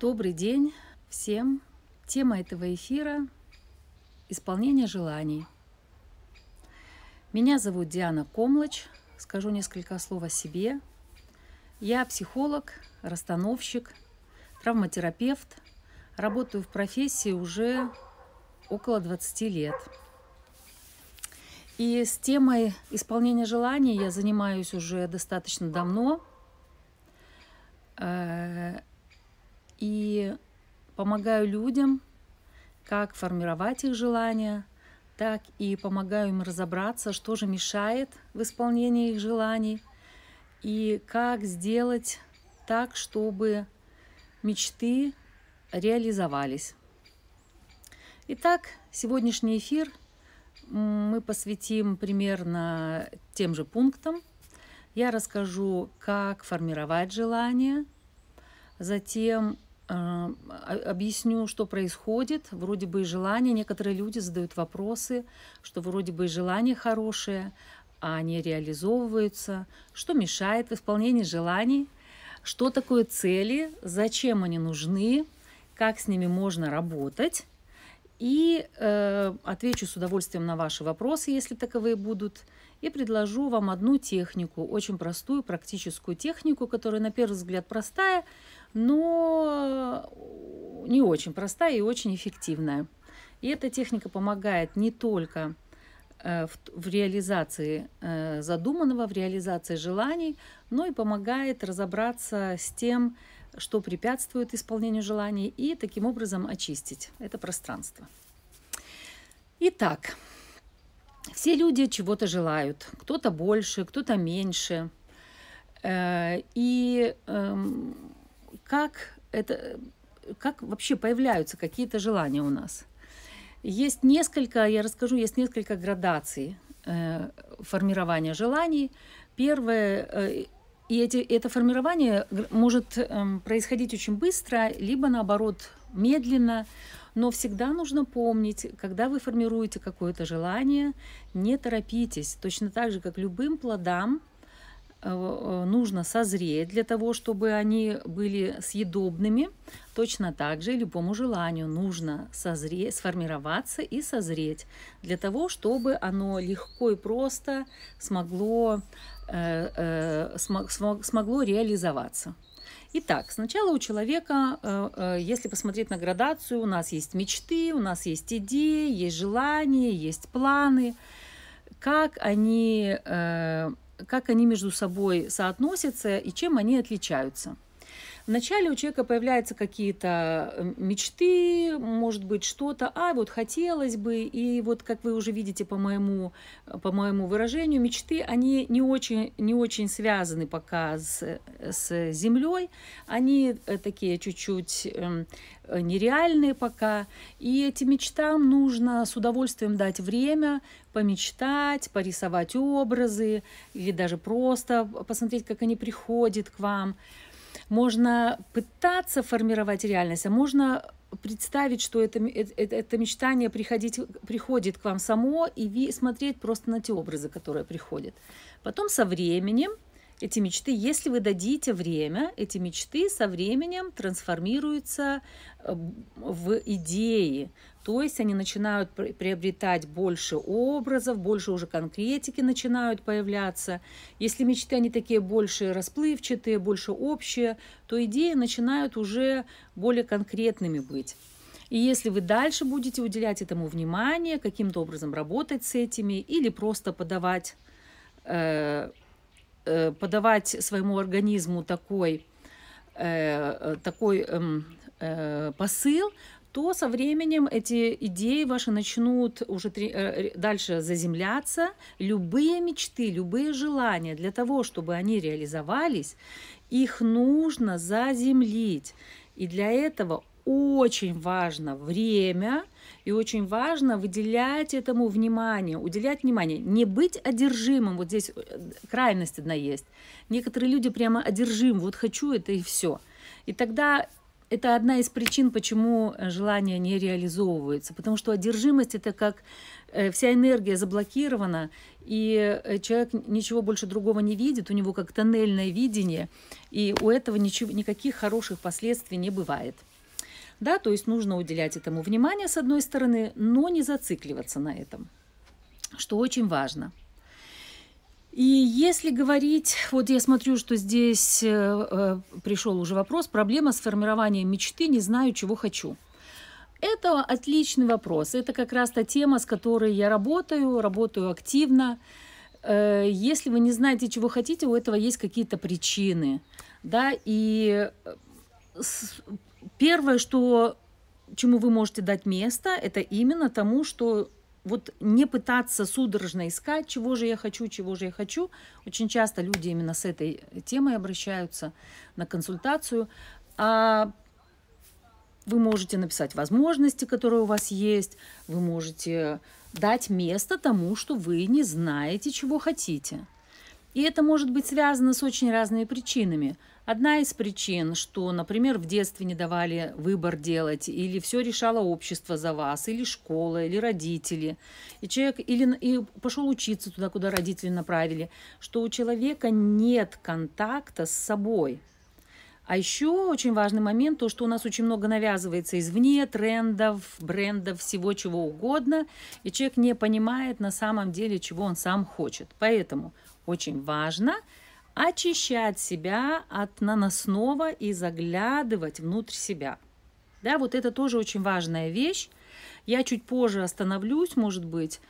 Добрый день всем. Тема этого эфира – исполнение желаний. Меня зовут Диана Комлач. Скажу несколько слов о себе. Я психолог, расстановщик, травматерапевт. Работаю в профессии уже около 20 лет. И с темой исполнения желаний я занимаюсь уже достаточно давно э, – и помогаю людям, как формировать их желания, так и помогаю им разобраться, что же мешает в исполнении их желаний, и как сделать так, чтобы мечты реализовались. Итак, сегодняшний эфир мы посвятим примерно тем же пунктам. Я расскажу, как формировать желания, затем объясню, что происходит. Вроде бы и желание. Некоторые люди задают вопросы, что вроде бы и желание хорошее, а они реализовываются. Что мешает в исполнении желаний? Что такое цели? Зачем они нужны? Как с ними можно работать? И э, отвечу с удовольствием на ваши вопросы, если таковые будут. И предложу вам одну технику, очень простую практическую технику, которая на первый взгляд простая, но не очень простая и очень эффективная. И эта техника помогает не только э, в, в реализации э, задуманного, в реализации желаний, но и помогает разобраться с тем, что препятствует исполнению желаний, и таким образом очистить это пространство. Итак, все люди чего-то желают, кто-то больше, кто-то меньше. Э, и эм, как это, как вообще появляются какие-то желания у нас. Есть несколько, я расскажу, есть несколько градаций э, формирования желаний. Первое, э, и эти, это формирование может э, происходить очень быстро, либо наоборот медленно, но всегда нужно помнить, когда вы формируете какое-то желание, не торопитесь. Точно так же, как любым плодам, нужно созреть для того, чтобы они были съедобными. Точно так же любому желанию нужно созреть, сформироваться и созреть для того, чтобы оно легко и просто смогло, э, э, смог, смогло реализоваться. Итак, сначала у человека, э, э, если посмотреть на градацию, у нас есть мечты, у нас есть идеи, есть желания, есть планы. Как они э, как они между собой соотносятся и чем они отличаются. Вначале у человека появляются какие-то э, мечты, может быть, что-то, а вот хотелось бы, и вот как вы уже видите по моему, по моему выражению, мечты, они не очень, не очень связаны пока с, с землей, они э, такие чуть-чуть эм, нереальные пока, и этим мечтам нужно с удовольствием дать время, помечтать, порисовать образы, или даже просто посмотреть, как они приходят к вам. Можно пытаться формировать реальность, а можно представить, что это, это, это мечтание приходить, приходит к вам само и ви, смотреть просто на те образы, которые приходят. Потом со временем эти мечты, если вы дадите время, эти мечты со временем трансформируются э, в идеи. То есть они начинают приобретать больше образов, больше уже конкретики начинают появляться. Если мечты, они такие больше расплывчатые, больше общие, то идеи начинают уже более конкретными быть. И если вы дальше будете уделять этому внимание, каким-то образом работать с этими или просто подавать э, Э, подавать своему организму такой, э, такой эм, э, посыл, то со временем эти идеи ваши начнут уже дальше заземляться. Любые мечты, любые желания для того, чтобы они реализовались, их нужно заземлить. И для этого очень важно время и очень важно выделять этому внимание, уделять внимание, не быть одержимым. Вот здесь э, крайность одна есть. Некоторые люди прямо одержимы, вот хочу это и все. И тогда это одна из причин, почему желание не реализовывается. Потому что одержимость это как э, вся энергия заблокирована, и э, человек ничего больше другого не видит, у него как тоннельное видение, и у этого ничего, никаких хороших последствий не бывает. Да, то есть нужно уделять этому внимание, с одной стороны, но не зацикливаться на этом, что очень важно. И если говорить, вот я смотрю, что здесь э, э, пришел уже вопрос, проблема с формированием мечты, не знаю, чего хочу. Это отличный вопрос. Это как раз та тема, с которой я работаю, работаю активно. Э, если вы не знаете, чего хотите, у этого есть какие-то причины. Да? И э, первое, что, чему вы можете дать место, это именно тому, что вот не пытаться судорожно искать, чего же я хочу, чего же я хочу. Очень часто люди именно с этой темой обращаются на консультацию. А вы можете написать возможности, которые у вас есть. Вы можете дать место тому, что вы не знаете, чего хотите. И это может быть связано с очень разными причинами. Одна из причин, что, например, в детстве не давали выбор делать, или все решало общество за вас, или школа, или родители, и человек или и пошел учиться туда, куда родители направили, что у человека нет контакта с собой. А еще очень важный момент, то, что у нас очень много навязывается извне, трендов, брендов, всего чего угодно, и человек не понимает на самом деле, чего он сам хочет. Поэтому очень важно – очищать себя от наносного и заглядывать внутрь себя. Да, вот это тоже очень важная вещь. Я чуть позже остановлюсь, может быть.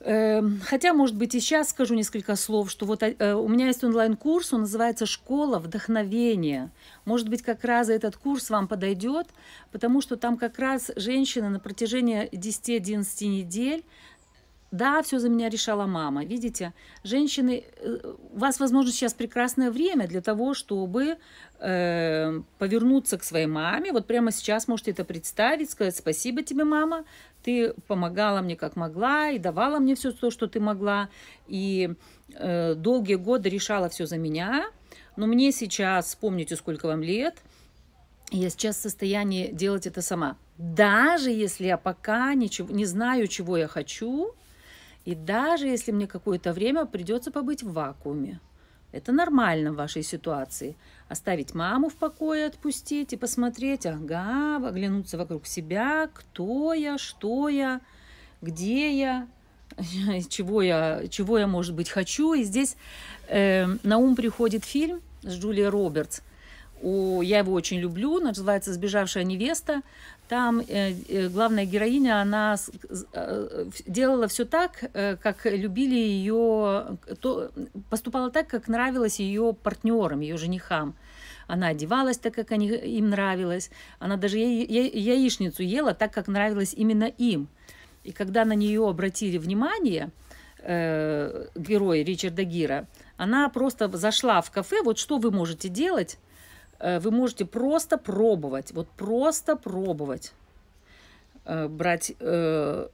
Эм, хотя, может быть, и сейчас скажу несколько слов, что вот э, у меня есть онлайн-курс, он называется «Школа вдохновения». Может быть, как раз этот курс вам подойдет, потому что там как раз женщины на протяжении 10-11 недель да, все за меня решала мама. Видите, женщины, э, у вас, возможно, сейчас прекрасное время для того, чтобы э, повернуться к своей маме. Вот прямо сейчас можете это представить, сказать спасибо тебе, мама, ты помогала мне как могла и давала мне все то, что ты могла. И э, долгие годы решала все за меня. Но мне сейчас, вспомните, сколько вам лет, я сейчас в состоянии делать это сама. Даже если я пока ничего, не знаю, чего я хочу, и даже если мне какое-то время придется побыть в вакууме, это нормально в вашей ситуации. Оставить маму в покое, отпустить и посмотреть, ага, оглянуться вокруг себя, кто я, что я, где я, чего я, чего я, может быть, хочу. И здесь э, на ум приходит фильм с Джулией Робертс. О, я его очень люблю, называется «Сбежавшая невеста». Там э, э, главная героиня, она э, делала все так, как любили ее, поступала так, как нравилось ее партнерам, ее женихам. Она одевалась так, как они, им нравилось. Она даже я, я, яичницу ела так, как нравилось именно им. И когда на нее обратили внимание, э, герой Ричарда Гира, она просто зашла в кафе, вот что вы можете делать, вы можете просто пробовать, вот просто пробовать э, брать, э,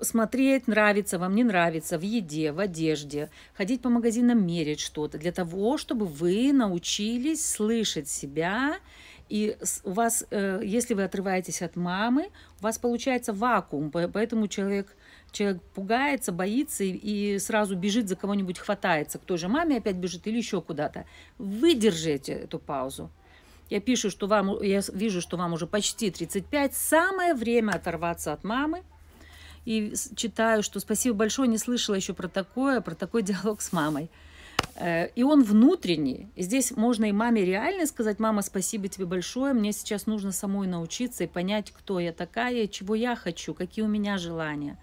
смотреть, нравится вам, не нравится, в еде, в одежде, ходить по магазинам, мерить что-то, для того, чтобы вы научились слышать себя, и у вас, если вы отрываетесь от мамы, у вас получается вакуум, поэтому человек человек пугается, боится и, и сразу бежит за кого-нибудь, хватается, к той же маме опять бежит или еще куда-то. Выдержите эту паузу. Я пишу, что вам, я вижу, что вам уже почти 35. Самое время оторваться от мамы. И читаю, что спасибо большое, не слышала еще про такое, про такой диалог с мамой. Э, и он внутренний. И здесь можно и маме реально сказать, мама, спасибо тебе большое, мне сейчас нужно самой научиться и понять, кто я такая, чего я хочу, какие у меня желания.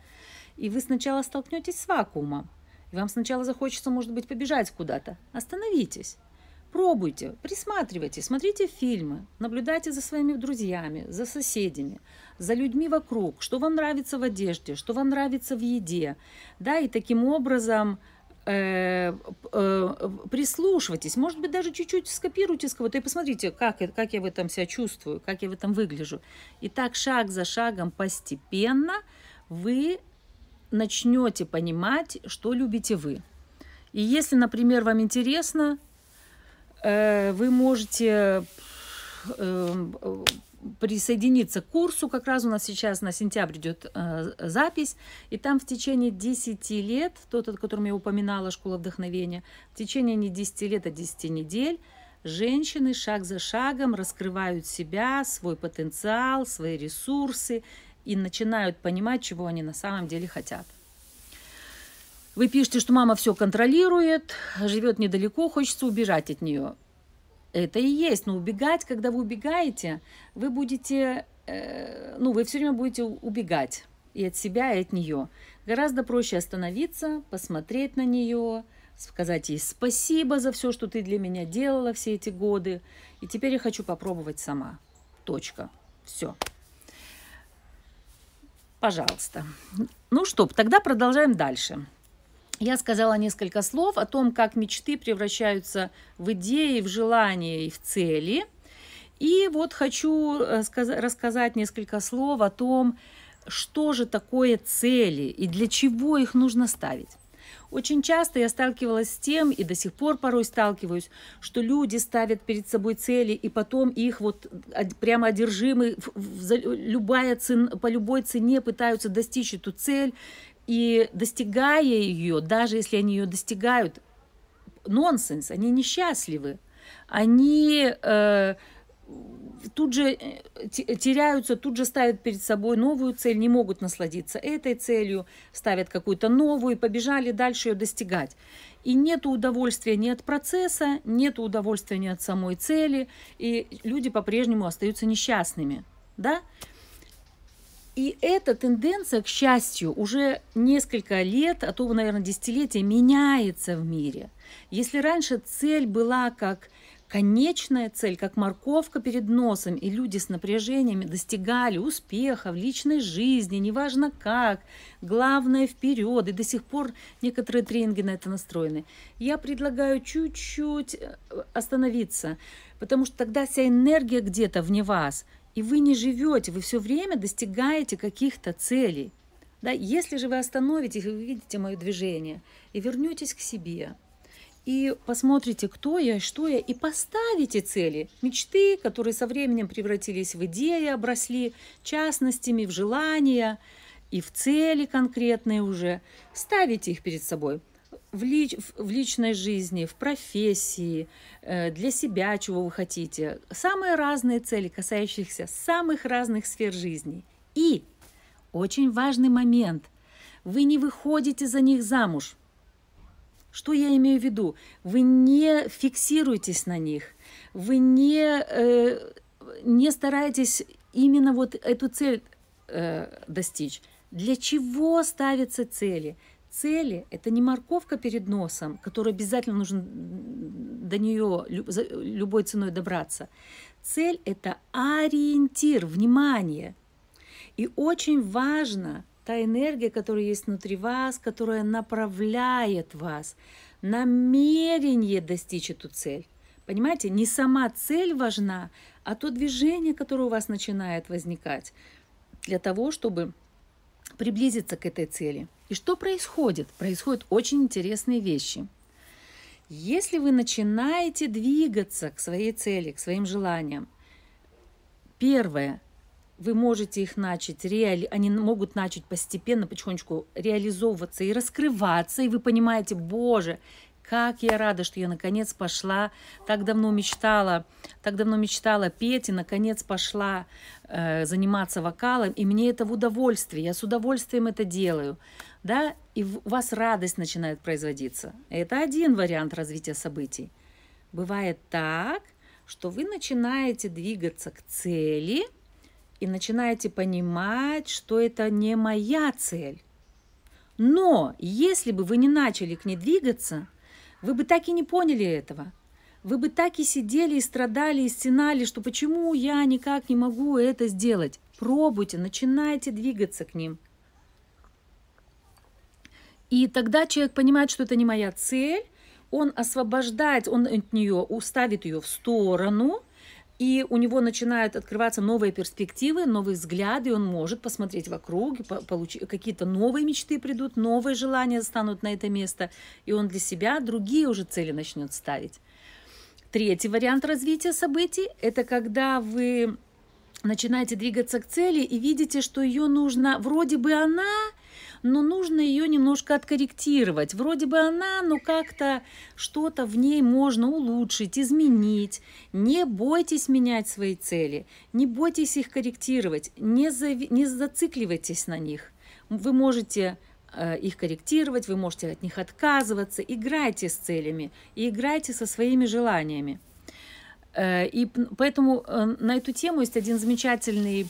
И вы сначала столкнетесь с вакуумом. И вам сначала захочется, может быть, побежать куда-то. Остановитесь. Пробуйте, присматривайте, смотрите фильмы, наблюдайте за своими друзьями, за соседями, за людьми вокруг, что вам нравится в одежде, что вам нравится в еде. Да, и таким образом э, э, прислушивайтесь, может быть, даже чуть-чуть скопируйте с кого-то и посмотрите, как, как я в этом себя чувствую, как я в этом выгляжу. И так шаг за шагом постепенно вы начнете понимать, что любите вы. И если, например, вам интересно, э, вы можете присоединиться к курсу. Как раз у нас сейчас на сентябрь идет э, запись. И там в течение 10 лет, тот, о котором я упоминала, школа вдохновения, в течение не 10 лет, а 10 недель, Женщины шаг за шагом раскрывают себя, свой потенциал, свои ресурсы и начинают понимать, чего они на самом деле хотят. Вы пишете, что мама все контролирует, живет недалеко, хочется убежать от нее. Это и есть. Но убегать, когда вы убегаете, вы будете, э, ну, вы все время будете убегать и от себя, и от нее. Гораздо проще остановиться, посмотреть на нее, сказать ей спасибо за все, что ты для меня делала все эти годы. И теперь я хочу попробовать сама. Точка. Все. Пожалуйста. Ну что, тогда продолжаем дальше я сказала несколько слов о том, как мечты превращаются в идеи, в желания и в цели. И вот хочу э, рассказать несколько слов о том, что же такое цели и для чего их нужно ставить. Очень часто я сталкивалась с тем, и до сих пор порой сталкиваюсь, что люди ставят перед собой цели, и потом их вот прямо одержимы, любая цен, по любой цене пытаются достичь эту цель, и достигая ее, даже если они ее достигают, нонсенс, они несчастливы. Они э, тут же э, теряются, тут же ставят перед собой новую цель, не могут насладиться этой целью, ставят какую-то новую и побежали дальше ее достигать. И нет удовольствия ни от процесса, нет удовольствия ни от самой цели, и люди по-прежнему остаются несчастными. Да? И эта тенденция, к счастью, уже несколько лет, а то, наверное, десятилетия меняется в мире. Если раньше цель была как конечная цель, как морковка перед носом, и люди с напряжениями достигали успеха в личной жизни, неважно как, главное вперед, и до сих пор некоторые тренинги на это настроены. Я предлагаю чуть-чуть э, остановиться, потому что тогда вся энергия где-то вне вас, и вы не живете, вы все время достигаете каких-то целей. Да? Если же вы остановитесь, вы видите мое движение, и вернетесь к себе, и посмотрите, кто я, что я, и поставите цели, мечты, которые со временем превратились в идеи, обросли частностями, в желания и в цели конкретные уже, ставите их перед собой – в, лич, в личной жизни, в профессии, э, для себя, чего вы хотите. Самые разные цели, касающиеся самых разных сфер жизни. И очень важный момент. Вы не выходите за них замуж. Что я имею в виду? Вы не фиксируетесь на них. Вы не, э, не стараетесь именно вот эту цель э, достичь. Для чего ставятся цели? Цели – это не морковка перед носом, которая обязательно нужно до нее любой ценой добраться. Цель – это ориентир, внимание. И очень важно та энергия, которая есть внутри вас, которая направляет вас, намерение достичь эту цель. Понимаете, не сама цель важна, а то движение, которое у вас начинает возникать для того, чтобы приблизиться к этой цели. И что происходит? Происходят очень интересные вещи. Если вы начинаете двигаться к своей цели, к своим желаниям, первое, вы можете их начать, реали... они могут начать постепенно, потихонечку реализовываться и раскрываться, и вы понимаете, боже, как я рада, что я наконец пошла, так давно мечтала, так давно мечтала петь, и наконец пошла э, заниматься вокалом, и мне это в удовольствие, я с удовольствием это делаю, да, и у вас радость начинает производиться. Это один вариант развития событий. Бывает так, что вы начинаете двигаться к цели и начинаете понимать, что это не моя цель. Но если бы вы не начали к ней двигаться, вы бы так и не поняли этого. Вы бы так и сидели и страдали, и стенали, что почему я никак не могу это сделать. Пробуйте, начинайте двигаться к ним. И тогда человек понимает, что это не моя цель, он освобождает, он от нее уставит ее в сторону – и у него начинают открываться новые перспективы, новые взгляды, он может посмотреть вокруг, получить какие-то новые мечты придут, новые желания станут на это место, и он для себя другие уже цели начнет ставить. Третий вариант развития событий – это когда вы начинаете двигаться к цели и видите, что ее нужно, вроде бы она, но нужно ее немножко откорректировать. Вроде бы она, но как-то что-то в ней можно улучшить, изменить. Не бойтесь менять свои цели, не бойтесь их корректировать, не, за, не зацикливайтесь на них. Вы можете э, их корректировать, вы можете от них отказываться. Играйте с целями и играйте со своими желаниями. Э, и поэтому э, на эту тему есть один замечательный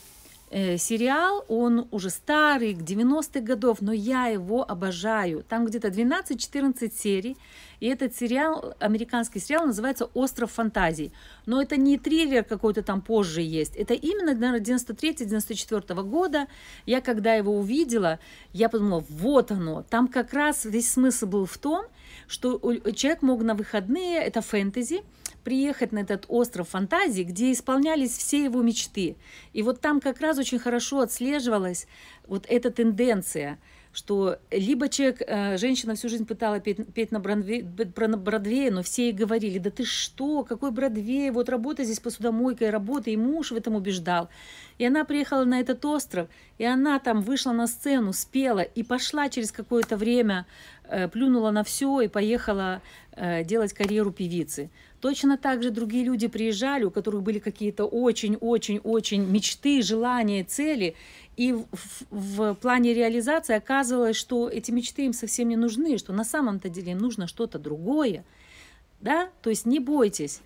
э, сериал, он уже старый, 90-х годов, но я его обожаю. Там где-то 12-14 серий, и этот сериал, американский сериал, называется «Остров фантазий». Но это не триллер какой-то там позже есть, это именно, наверное, 93-94 года. Я когда его увидела, я подумала, вот оно, там как раз весь смысл был в том, что человек мог на выходные, это фэнтези, приехать на этот остров фантазий, где исполнялись все его мечты. И вот там как раз очень хорошо отслеживалась вот эта тенденция – что либо человек, э, женщина всю жизнь пыталась петь, петь на, Бродвее, на Бродвее, но все ей говорили, да ты что, какой Бродвей, вот работа здесь посудомойкой, работа, и муж в этом убеждал. И она приехала на этот остров, и она там вышла на сцену, спела, и пошла через какое-то время, э, плюнула на все и поехала э, делать карьеру певицы. Точно так же другие люди приезжали, у которых были какие-то очень-очень-очень мечты, желания, цели, и в, в плане реализации оказывалось, что эти мечты им совсем не нужны, что на самом-то деле им нужно что-то другое. Да? То есть не бойтесь.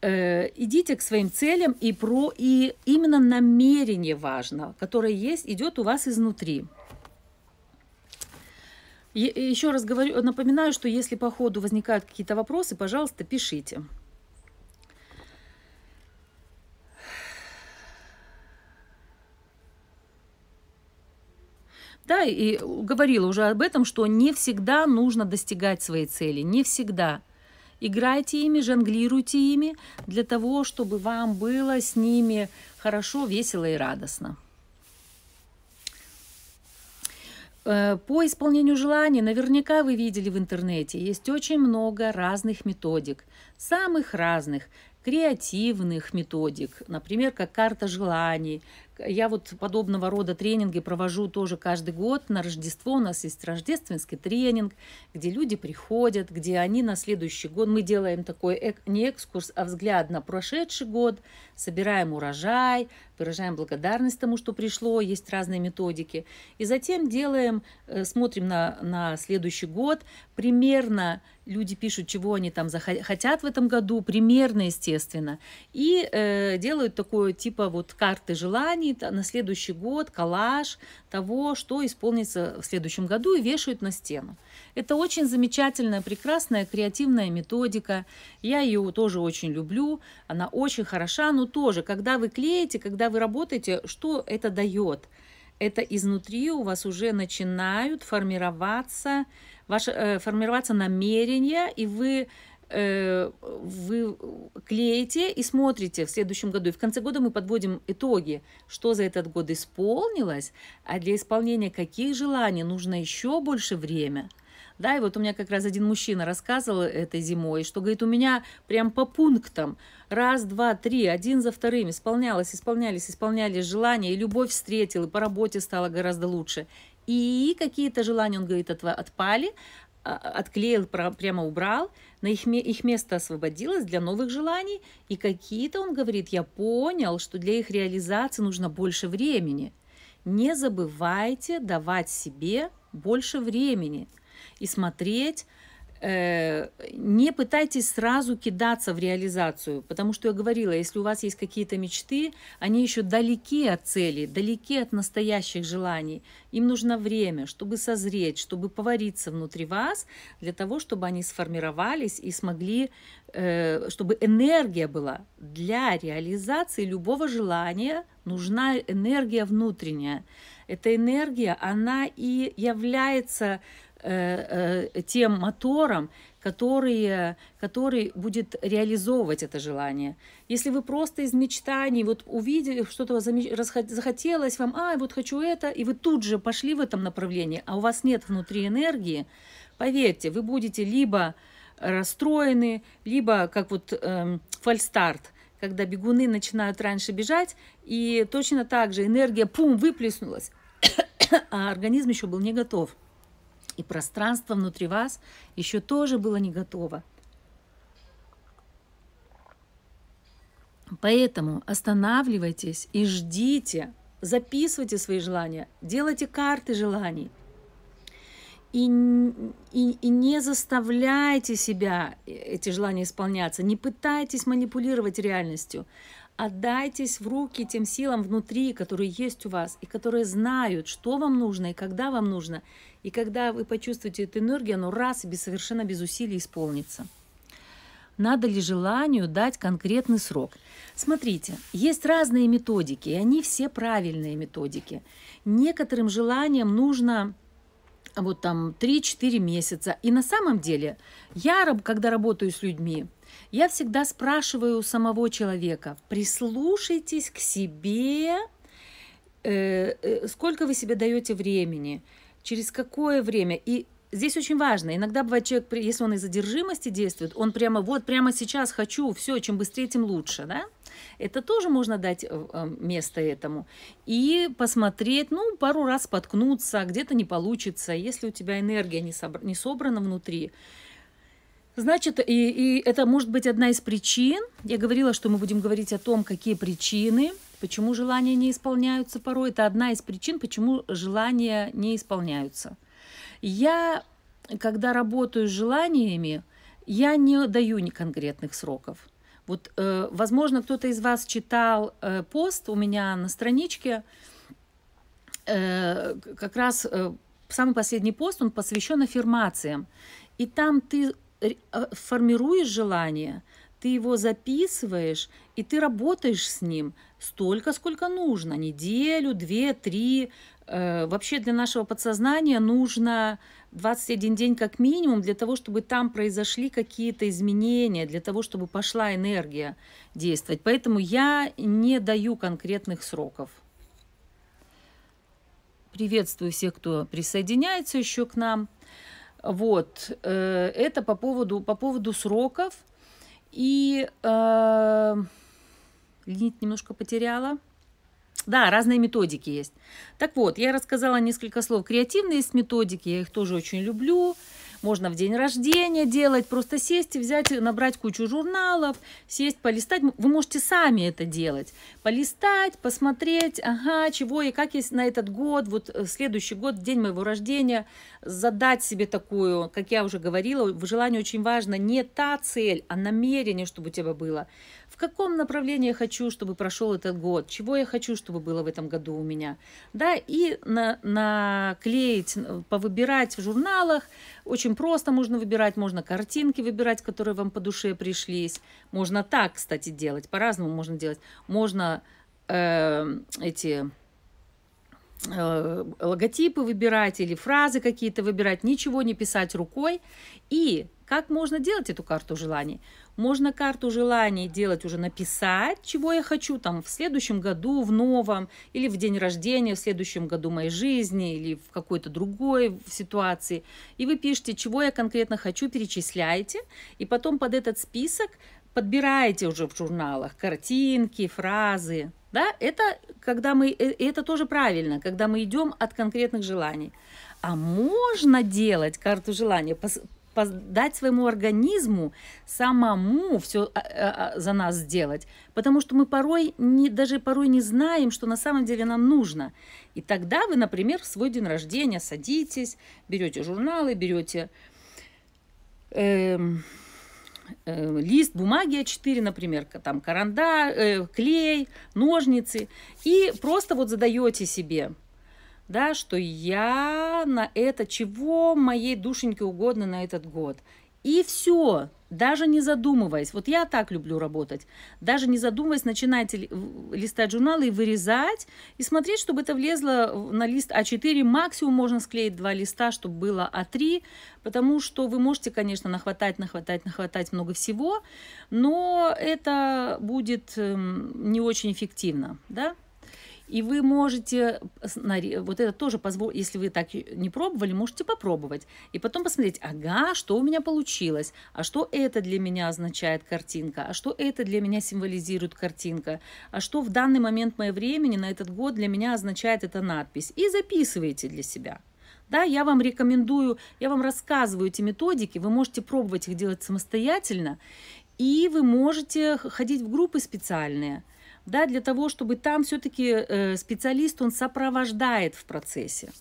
Э, идите к своим целям, и, про, и именно намерение важно, которое есть, идет у вас изнутри. Еще раз говорю, напоминаю, что если по ходу возникают какие-то вопросы, пожалуйста, пишите. Да, и говорила уже об этом, что не всегда нужно достигать своей цели, не всегда. Играйте ими, жонглируйте ими для того, чтобы вам было с ними хорошо, весело и радостно. Э, по исполнению желаний наверняка вы видели в интернете, есть очень много разных методик, самых разных, креативных методик, например, как карта желаний, я вот подобного рода тренинги провожу тоже каждый год. На Рождество у нас есть рождественский тренинг, где люди приходят, где они на следующий год, мы делаем такой не экскурс, а взгляд на прошедший год, собираем урожай, выражаем благодарность тому, что пришло, есть разные методики. И затем делаем, э, смотрим на, на следующий год, примерно люди пишут, чего они там хотят в этом году, примерно, естественно, и э, делают такое типа вот карты желаний на следующий год, коллаж того, что исполнится в следующем году, и вешают на стену. Это очень замечательная, прекрасная, креативная методика. Я ее тоже очень люблю, она очень хороша, но тоже, когда вы клеите, когда вы работаете, что это дает? Это изнутри у вас уже начинают формироваться ваше, э, формироваться намерения, и вы вы клеите и смотрите в следующем году. И в конце года мы подводим итоги, что за этот год исполнилось, а для исполнения каких желаний нужно еще больше время. Да, и вот у меня как раз один мужчина рассказывал этой зимой, что, говорит, у меня прям по пунктам раз, два, три, один за вторым исполнялось, исполнялись, исполнялись желания, и любовь встретил, и по работе стало гораздо лучше. И какие-то желания, он говорит, отпали, а, отклеил, прямо убрал, на их, их место освободилось для новых желаний, и какие-то, он говорит, я понял, что для их реализации нужно больше времени. Не забывайте давать себе больше времени и смотреть, не пытайтесь сразу кидаться в реализацию, потому что я говорила, если у вас есть какие-то мечты, они еще далеки от цели, далеки от настоящих желаний. Им нужно время, чтобы созреть, чтобы повариться внутри вас, для того, чтобы они сформировались и смогли, э, чтобы энергия была для реализации любого желания, нужна энергия внутренняя. Эта энергия, она и является Э, э, тем мотором, который, который будет реализовывать это желание. Если вы просто из мечтаний вот увидели, что-то захотелось вам, а, вот хочу это, и вы тут же пошли в этом направлении, а у вас нет внутри энергии, поверьте, вы будете либо расстроены, либо как вот эм, фальстарт, когда бегуны начинают раньше бежать, и точно так же энергия, пум, выплеснулась, а организм еще был не готов. И пространство внутри вас еще тоже было не готово. Поэтому останавливайтесь и ждите, записывайте свои желания, делайте карты желаний. И, и, и не заставляйте себя эти желания исполняться, не пытайтесь манипулировать реальностью. Отдайтесь в руки тем силам внутри, которые есть у вас, и которые знают, что вам нужно и когда вам нужно. И когда вы почувствуете эту энергию, оно раз и без, совершенно без усилий исполнится. Надо ли желанию дать конкретный срок? Смотрите, есть разные методики, и они все правильные методики. Некоторым желаниям нужно вот там 3-4 месяца. И на самом деле, я, когда работаю с людьми, я всегда спрашиваю у самого человека, прислушайтесь к себе, э, э, сколько вы себе даете времени, через какое время. И здесь очень важно, иногда бывает человек, если он из задержимости действует, он прямо вот прямо сейчас хочу, все, чем быстрее, тем лучше, да? Это тоже можно дать э, место этому. И посмотреть, ну, пару раз споткнуться, где-то не получится. Если у тебя энергия не, собр- не собрана внутри, Значит, и, и это может быть одна из причин. Я говорила, что мы будем говорить о том, какие причины, почему желания не исполняются порой. Это одна из причин, почему желания не исполняются. Я, когда работаю с желаниями, я не даю ни конкретных сроков. Вот, э, возможно, кто-то из вас читал э, пост у меня на страничке, э, как раз э, самый последний пост, он посвящен аффирмациям. И там ты а, формируешь желание, ты его записываешь, и ты работаешь с ним столько, сколько нужно. Неделю, две, три. Э, вообще для нашего подсознания нужно 21 день как минимум для того, чтобы там произошли какие-то изменения, для того, чтобы пошла энергия действовать. Поэтому я не даю конкретных сроков. Приветствую всех, кто присоединяется еще к нам. Вот, э, это по поводу, по поводу сроков. И э, нить немножко потеряла. Да, разные методики есть. Так вот, я рассказала несколько слов. Креативные есть методики, я их тоже очень люблю. Можно в день рождения делать, просто сесть и взять, набрать кучу журналов, сесть, полистать. Вы можете сами это делать. Полистать, посмотреть, ага, чего и как есть на этот год, вот э, следующий год, день моего рождения, задать себе такую, как я уже говорила, в желании очень важно не та цель, а намерение, чтобы у тебя было в каком направлении я хочу, чтобы прошел этот год, чего я хочу, чтобы было в этом году у меня. Да, и на, наклеить, повыбирать в журналах. Очень просто можно выбирать, можно картинки выбирать, которые вам по душе пришлись. Можно так, кстати, делать, по-разному можно делать. Можно э, эти э, логотипы выбирать или фразы какие-то выбирать, ничего не писать рукой. И как можно делать эту карту желаний? Можно карту желаний делать уже написать, чего я хочу там в следующем году, в новом, или в день рождения, в следующем году моей жизни, или в какой-то другой ситуации. И вы пишете, чего я конкретно хочу, перечисляете, и потом под этот список подбираете уже в журналах картинки, фразы. Да? Это, когда мы, э, это тоже правильно, когда мы идем от конкретных желаний. А можно делать карту желания, дать своему организму самому все а, а, а, за нас сделать, потому что мы порой не, даже порой не знаем, что на самом деле нам нужно. И тогда вы, например, в свой день рождения садитесь, берете журналы, берете э, э, лист бумаги А4, например, там каранда, э, клей, ножницы, и просто вот задаете себе – да, что я на это, чего моей душеньке угодно на этот год. И все, даже не задумываясь. Вот я так люблю работать. Даже не задумываясь, начинайте листать журналы и вырезать, и смотреть, чтобы это влезло на лист А4. Максимум можно склеить два листа, чтобы было А3, потому что вы можете, конечно, нахватать, нахватать, нахватать много всего, но это будет эм, не очень эффективно, да? И вы можете, вот это тоже позволить, если вы так не пробовали, можете попробовать. И потом посмотреть, ага, что у меня получилось, а что это для меня означает картинка, а что это для меня символизирует картинка, а что в данный момент моего времени на этот год для меня означает эта надпись. И записывайте для себя. Да, я вам рекомендую, я вам рассказываю эти методики, вы можете пробовать их делать самостоятельно, и вы можете ходить в группы специальные, да, для того, чтобы там все-таки э, специалист, он сопровождает в процессе.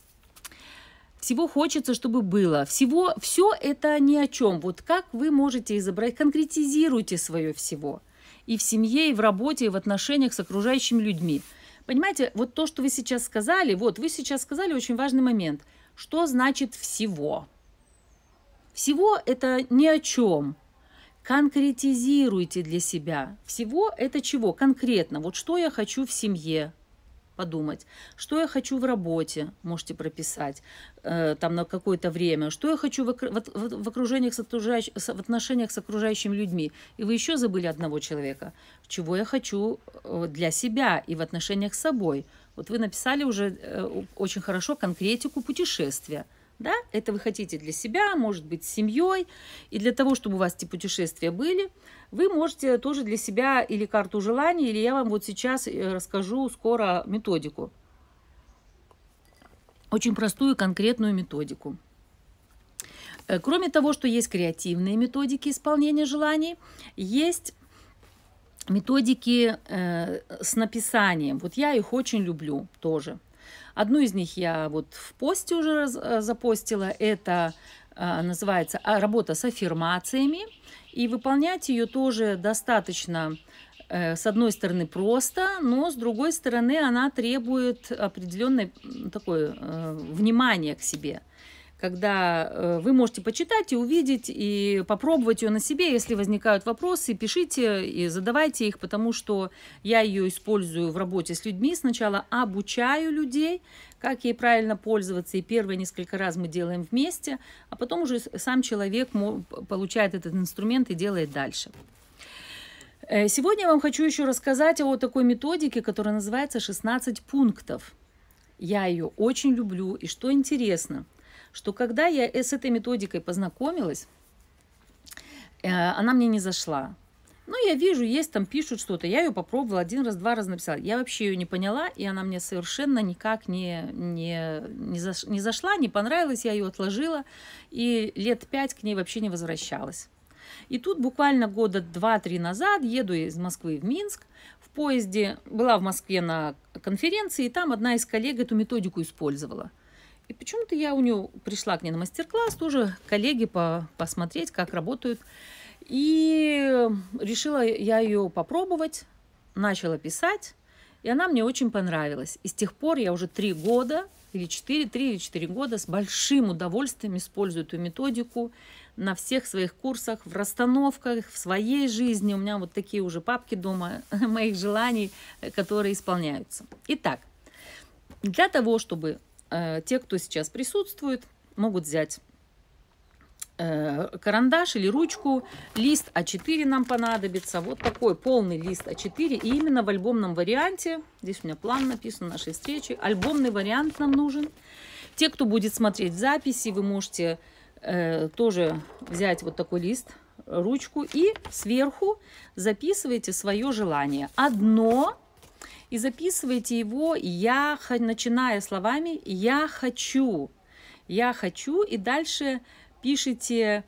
Всего хочется, чтобы было. Всего, все это ни о чем. Вот как вы можете изобразить, конкретизируйте свое всего. И в семье, и в работе, и в отношениях с окружающими людьми. Понимаете, вот то, что вы сейчас сказали, вот вы сейчас сказали очень важный момент – что значит всего? Всего это ни о чем. Конкретизируйте для себя. Всего это чего? Конкретно. Вот что я хочу в семье, подумать, что я хочу в работе, можете прописать э, там на какое-то время, что я хочу в, в, в окружениях с окружающ, в отношениях с окружающими людьми. И вы еще забыли одного человека, чего я хочу э, для себя и в отношениях с собой. Вот вы написали уже э, очень хорошо конкретику путешествия. Да, это вы хотите для себя, может быть, с семьей. И для того, чтобы у вас эти путешествия были, вы можете тоже для себя или карту желаний, или я вам вот сейчас э, расскажу скоро методику. Очень простую конкретную методику. Э, кроме того, что есть креативные методики исполнения желаний, есть методики э, с написанием. Вот я их очень люблю тоже. Одну из них я вот в посте уже раз, э, запостила. Это э, называется а, работа с аффирмациями. И выполнять ее тоже достаточно, э, с одной стороны, просто, но с другой стороны, она требует определенной такой внимания к себе – когда э, вы можете почитать и увидеть, и попробовать ее на себе. Если возникают вопросы, пишите и задавайте их, потому что я ее использую в работе с людьми. Сначала обучаю людей, как ей правильно пользоваться, и первые несколько раз мы делаем вместе, а потом уже сам человек получает этот инструмент и делает дальше. Э, сегодня я вам хочу еще рассказать о такой методике, которая называется «16 пунктов». Я ее очень люблю, и что интересно – что когда я с этой методикой познакомилась, э, она мне не зашла. Ну, я вижу, есть там, пишут что-то. Я ее попробовала один раз, два раза написала. Я вообще ее не поняла, и она мне совершенно никак не, не, не, заш, не зашла, не понравилась. Я ее отложила, и лет пять к ней вообще не возвращалась. И тут буквально года два-три назад еду из Москвы в Минск. В поезде была в Москве на конференции, и там одна из коллег эту методику использовала – и почему-то я у нее пришла к ней на мастер-класс, тоже коллеги по, посмотреть, как работают. И решила я ее попробовать, начала писать, и она мне очень понравилась. И с тех пор я уже три года, или четыре, три или четыре года с большим удовольствием использую эту методику на всех своих курсах, в расстановках, в своей жизни. У меня вот такие уже папки дома моих желаний, которые исполняются. Итак, для того, чтобы Э, те, кто сейчас присутствует, могут взять э, карандаш или ручку, лист А4 нам понадобится, вот такой полный лист А4, и именно в альбомном варианте, здесь у меня план написан нашей встречи, альбомный вариант нам нужен. Те, кто будет смотреть записи, вы можете э, тоже взять вот такой лист, ручку и сверху записывайте свое желание. Одно и записывайте его, я, начиная словами «я хочу», «я хочу», и дальше пишите,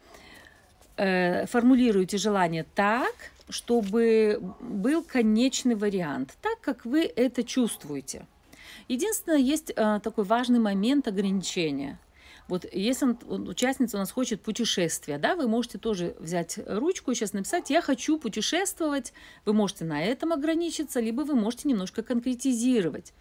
э, формулируйте желание так, чтобы был конечный вариант, так как вы это чувствуете. Единственное, есть э, такой важный момент ограничения – вот если участница у нас хочет путешествия, да, вы можете тоже взять ручку и сейчас написать «я хочу путешествовать». Вы можете на этом ограничиться, либо вы можете немножко конкретизировать.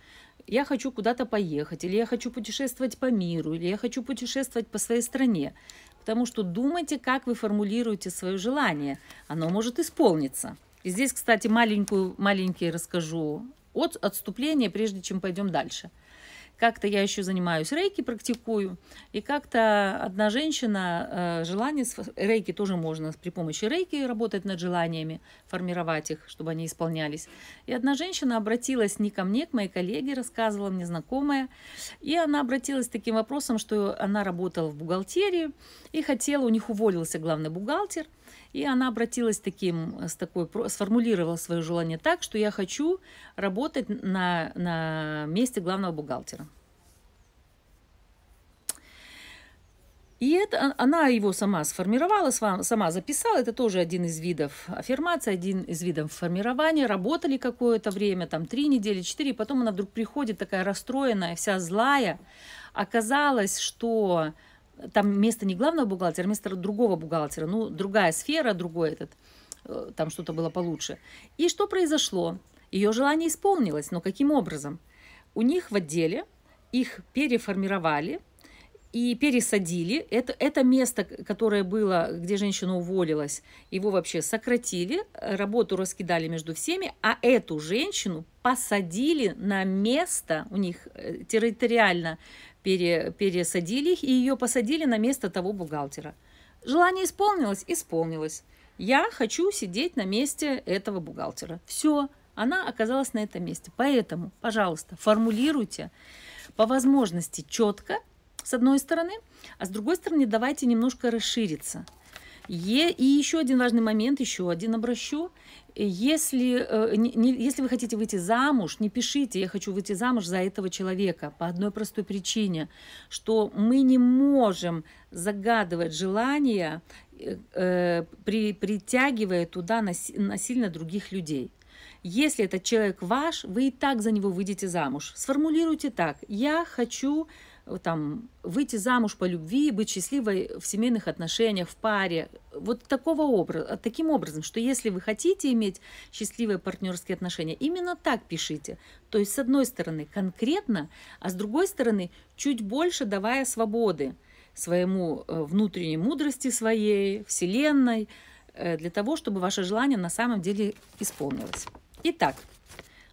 Я хочу куда-то поехать, или я хочу путешествовать по миру, или я хочу путешествовать по своей стране. Потому что думайте, как вы формулируете свое желание. Оно может исполниться. И здесь, кстати, маленькую, маленький расскажу от отступления, прежде чем пойдем дальше. Как-то я еще занимаюсь рейки, практикую, и как-то одна женщина, э, желание, рейки тоже можно при помощи рейки работать над желаниями, формировать их, чтобы они исполнялись. И одна женщина обратилась не ко мне, к моей коллеге, рассказывала мне знакомая, и она обратилась с таким вопросом, что она работала в бухгалтерии и хотела, у них уволился главный бухгалтер, и она обратилась таким, с такой, сформулировала свое желание так, что я хочу работать на, на месте главного бухгалтера. И это она его сама сформировала, сама записала. Это тоже один из видов аффирмации, один из видов формирования. Работали какое-то время, там три недели, четыре. Потом она вдруг приходит такая расстроенная, вся злая. Оказалось, что там место не главного бухгалтера, а место другого бухгалтера, ну, другая сфера, другой этот, э, там что-то было получше. И что произошло? Ее желание исполнилось, но каким образом? У них в отделе их переформировали и пересадили. Это, это место, которое было, где женщина уволилась, его вообще сократили, работу раскидали между всеми, а эту женщину посадили на место, у них э, территориально пере, пересадили и ее посадили на место того бухгалтера. Желание исполнилось? Исполнилось. Я хочу сидеть на месте этого бухгалтера. Все, она оказалась на этом месте. Поэтому, пожалуйста, формулируйте по возможности четко, с одной стороны, а с другой стороны, давайте немножко расшириться. Е, и еще один важный момент, еще один обращу. Если, э, не, если вы хотите выйти замуж, не пишите «я хочу выйти замуж за этого человека» по одной простой причине, что мы не можем загадывать желания, э, э при, притягивая туда насильно других людей. Если этот человек ваш, вы и так за него выйдете замуж. Сформулируйте так. Я хочу там, выйти замуж по любви, быть счастливой в семейных отношениях, в паре. Вот такого образа, таким образом, что если вы хотите иметь счастливые партнерские отношения, именно так пишите. То есть, с одной стороны, конкретно, а с другой стороны, чуть больше давая свободы своему э, внутренней мудрости своей, вселенной, э, для того, чтобы ваше желание на самом деле исполнилось. Итак,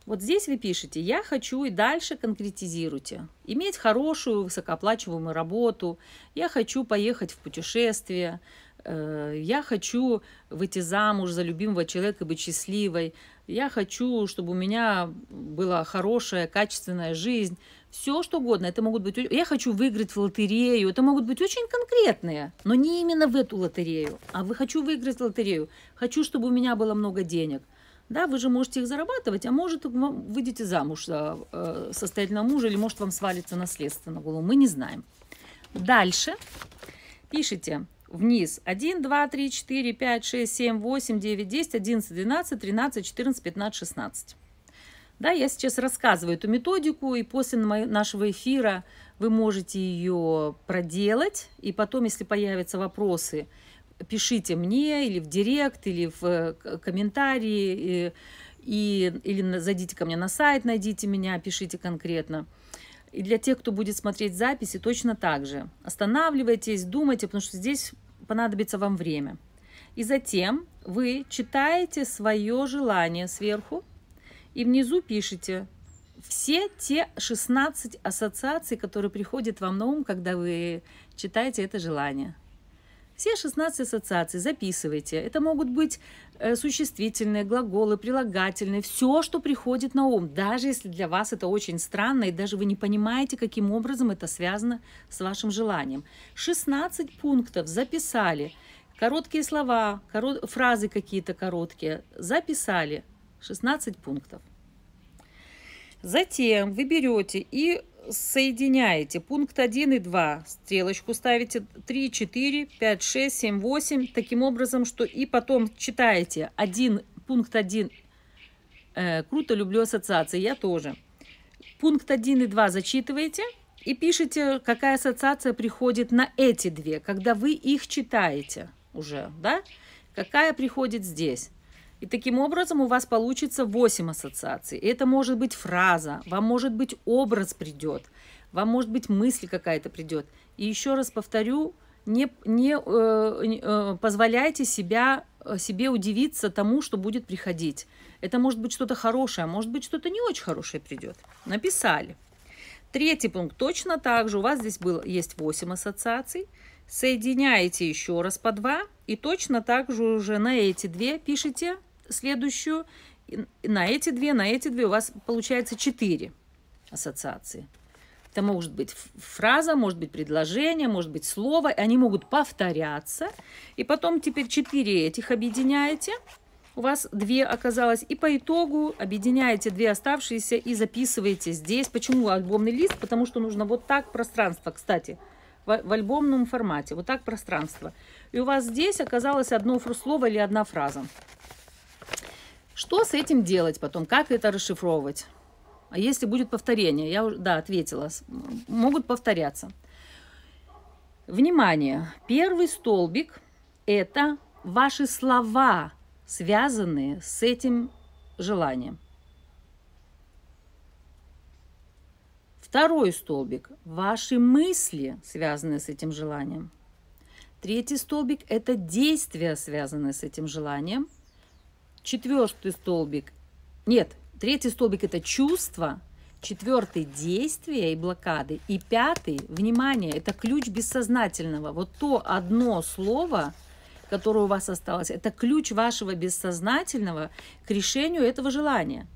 вот здесь вы пишете «я хочу» и дальше конкретизируйте. Иметь хорошую, высокооплачиваемую работу, я хочу поехать в путешествие, э, я хочу выйти замуж за любимого человека и быть счастливой, я хочу, чтобы у меня была хорошая, качественная жизнь. Все, что угодно. Это могут быть... Я хочу выиграть в лотерею. Это могут быть очень конкретные, но не именно в эту лотерею. А вы хочу выиграть в лотерею. Хочу, чтобы у меня было много денег. Да, вы же можете их зарабатывать, а может выйдете замуж за э, состоятельного мужа, или может вам свалится наследство на голову. Мы не знаем. Дальше пишите вниз 1, 2, 3, 4, 5, 6, 7, 8, 9, 10, 11, 12, 13, 14, 15, 16. Да, я сейчас рассказываю эту методику, и после нашего эфира вы можете ее проделать, и потом, если появятся вопросы, пишите мне или в директ, или в э, комментарии, и, или зайдите ко мне на сайт, найдите меня, пишите конкретно. И для тех, кто будет смотреть записи, точно так же. Останавливайтесь, думайте, потому что здесь понадобится вам время. И затем вы читаете свое желание сверху и внизу пишите все те 16 ассоциаций, которые приходят вам на ум, когда вы читаете это желание. Все 16 ассоциаций записывайте. Это могут быть э, существительные, глаголы, прилагательные, все, что приходит на ум, даже если для вас это очень странно, и даже вы не понимаете, каким образом это связано с вашим желанием. 16 пунктов записали, короткие слова, корот... фразы какие-то короткие, записали 16 пунктов. Затем вы берете и соединяете пункт 1 и 2, стрелочку ставите 3, 4, 5, 6, 7, 8, таким образом, что и потом читаете 1, пункт 1, э, круто, люблю ассоциации, я тоже. Пункт 1 и 2 зачитываете и пишите, какая ассоциация приходит на эти две, когда вы их читаете уже, да? Какая приходит здесь. И таким образом у вас получится 8 ассоциаций. И это может быть фраза, вам может быть образ придет, вам может быть мысль какая-то придет. И еще раз повторю, не, не э, э, позволяйте себя, э, себе удивиться тому, что будет приходить. Это может быть что-то хорошее, а может быть что-то не очень хорошее придет. Написали. Третий пункт точно так же. У вас здесь было, есть 8 ассоциаций. Соединяете еще раз по 2 и точно так же уже на эти две пишите следующую. На эти две, на эти две у вас получается 4 ассоциации. Это может быть фраза, может быть предложение, может быть слово. Они могут повторяться. И потом теперь четыре этих объединяете. У вас две оказалось. И по итогу объединяете две оставшиеся и записываете здесь. Почему альбомный лист? Потому что нужно вот так пространство, кстати, в альбомном формате. Вот так пространство. И у вас здесь оказалось одно слово или одна фраза. Что с этим делать потом? Как это расшифровывать? А если будет повторение? Я, да, ответила. Могут повторяться. Внимание! Первый столбик – это ваши слова, связанные с этим желанием. Второй столбик – ваши мысли, связанные с этим желанием. Третий столбик – это действия, связанные с этим желанием. Четвертый столбик – нет, Третий столбик – это чувство. Четвертый – действия и блокады. И пятый – внимание, это ключ бессознательного. Вот то одно слово, которое у вас осталось, это ключ вашего бессознательного к решению этого желания.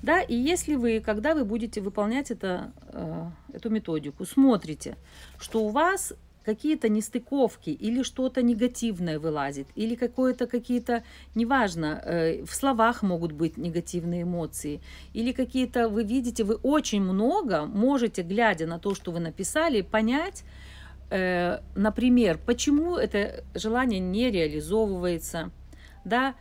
Да, и если вы, когда вы будете выполнять это, э, эту методику, смотрите, что у вас какие-то нестыковки или что-то негативное вылазит, или какое-то какие-то, неважно, э, в словах могут быть негативные эмоции, или какие-то, вы видите, вы очень много можете, глядя на то, что вы написали, понять, э, например, почему это желание не реализовывается, да,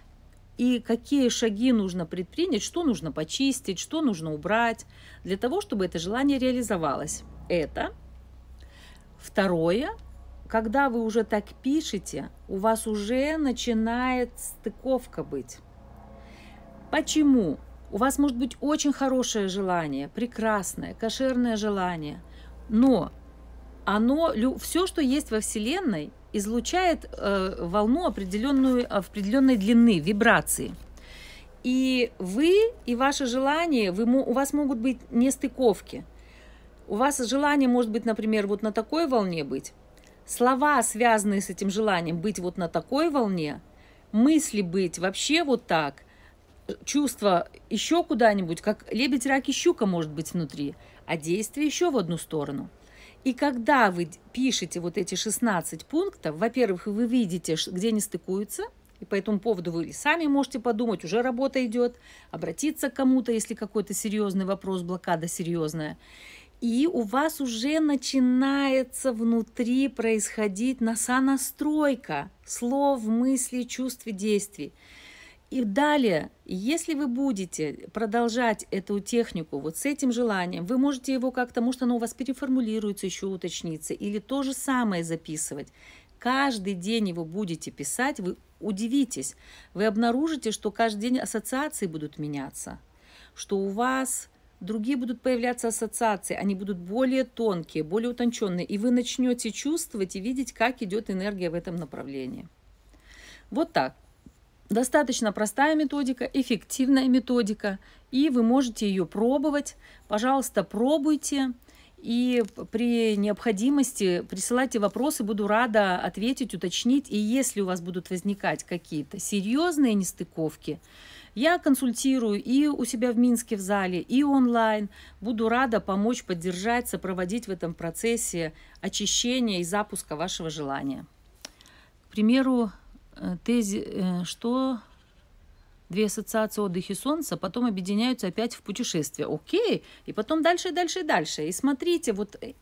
и какие шаги нужно предпринять, что нужно почистить, что нужно убрать для того, чтобы это желание реализовалось. Это Второе, когда вы уже так пишете, у вас уже начинает стыковка быть. Почему? У вас может быть очень хорошее желание, прекрасное, кошерное желание, но оно, все, что есть во Вселенной, излучает э, волну определенную, определенной длины, вибрации. И вы и ваше желание, вы, у вас могут быть нестыковки – у вас желание может быть, например, вот на такой волне быть, слова, связанные с этим желанием, быть вот на такой волне, мысли быть вообще вот так, чувства еще куда-нибудь, как лебедь, рак и щука может быть внутри, а действие еще в одну сторону. И когда вы пишете вот эти 16 пунктов, во-первых, вы видите, где они стыкуются, и по этому поводу вы сами можете подумать, уже работа идет, обратиться к кому-то, если какой-то серьезный вопрос, блокада серьезная и у вас уже начинается внутри происходить настройка слов, мыслей, чувств и действий. И далее, если вы будете продолжать эту технику вот с этим желанием, вы можете его как-то, может, оно у вас переформулируется, еще уточнится, или то же самое записывать. Каждый день его будете писать, вы удивитесь, вы обнаружите, что каждый день ассоциации будут меняться, что у вас другие будут появляться ассоциации, они будут более тонкие, более утонченные, и вы начнете чувствовать и видеть, как идет энергия в этом направлении. Вот так. Достаточно простая методика, эффективная методика, и вы можете ее пробовать. Пожалуйста, пробуйте. И при необходимости присылайте вопросы, буду рада ответить, уточнить. И если у вас будут возникать какие-то серьезные нестыковки, я консультирую и у себя в Минске в зале, и онлайн. Буду рада помочь, поддержать, сопроводить в этом процессе очищения и запуска вашего желания. К примеру, э, тези, э, что Две ассоциации отдых и солнца потом объединяются опять в путешествие. Окей, и потом дальше, дальше, дальше. И смотрите, вот э,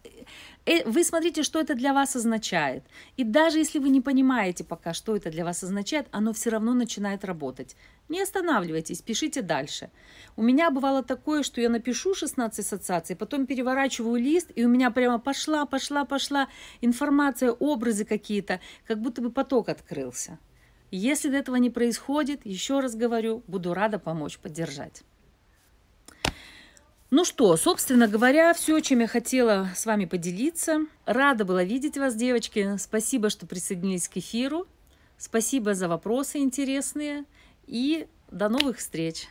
э, вы смотрите, что это для вас означает. И даже если вы не понимаете пока, что это для вас означает, оно все равно начинает работать. Не останавливайтесь, пишите дальше. У меня бывало такое, что я напишу 16 ассоциаций, потом переворачиваю лист, и у меня прямо пошла, пошла, пошла информация, образы какие-то, как будто бы поток открылся. Если этого не происходит, еще раз говорю, буду рада помочь, поддержать. Ну что, собственно говоря, все, чем я хотела с вами поделиться. Рада была видеть вас, девочки. Спасибо, что присоединились к эфиру. Спасибо за вопросы интересные. И до новых встреч.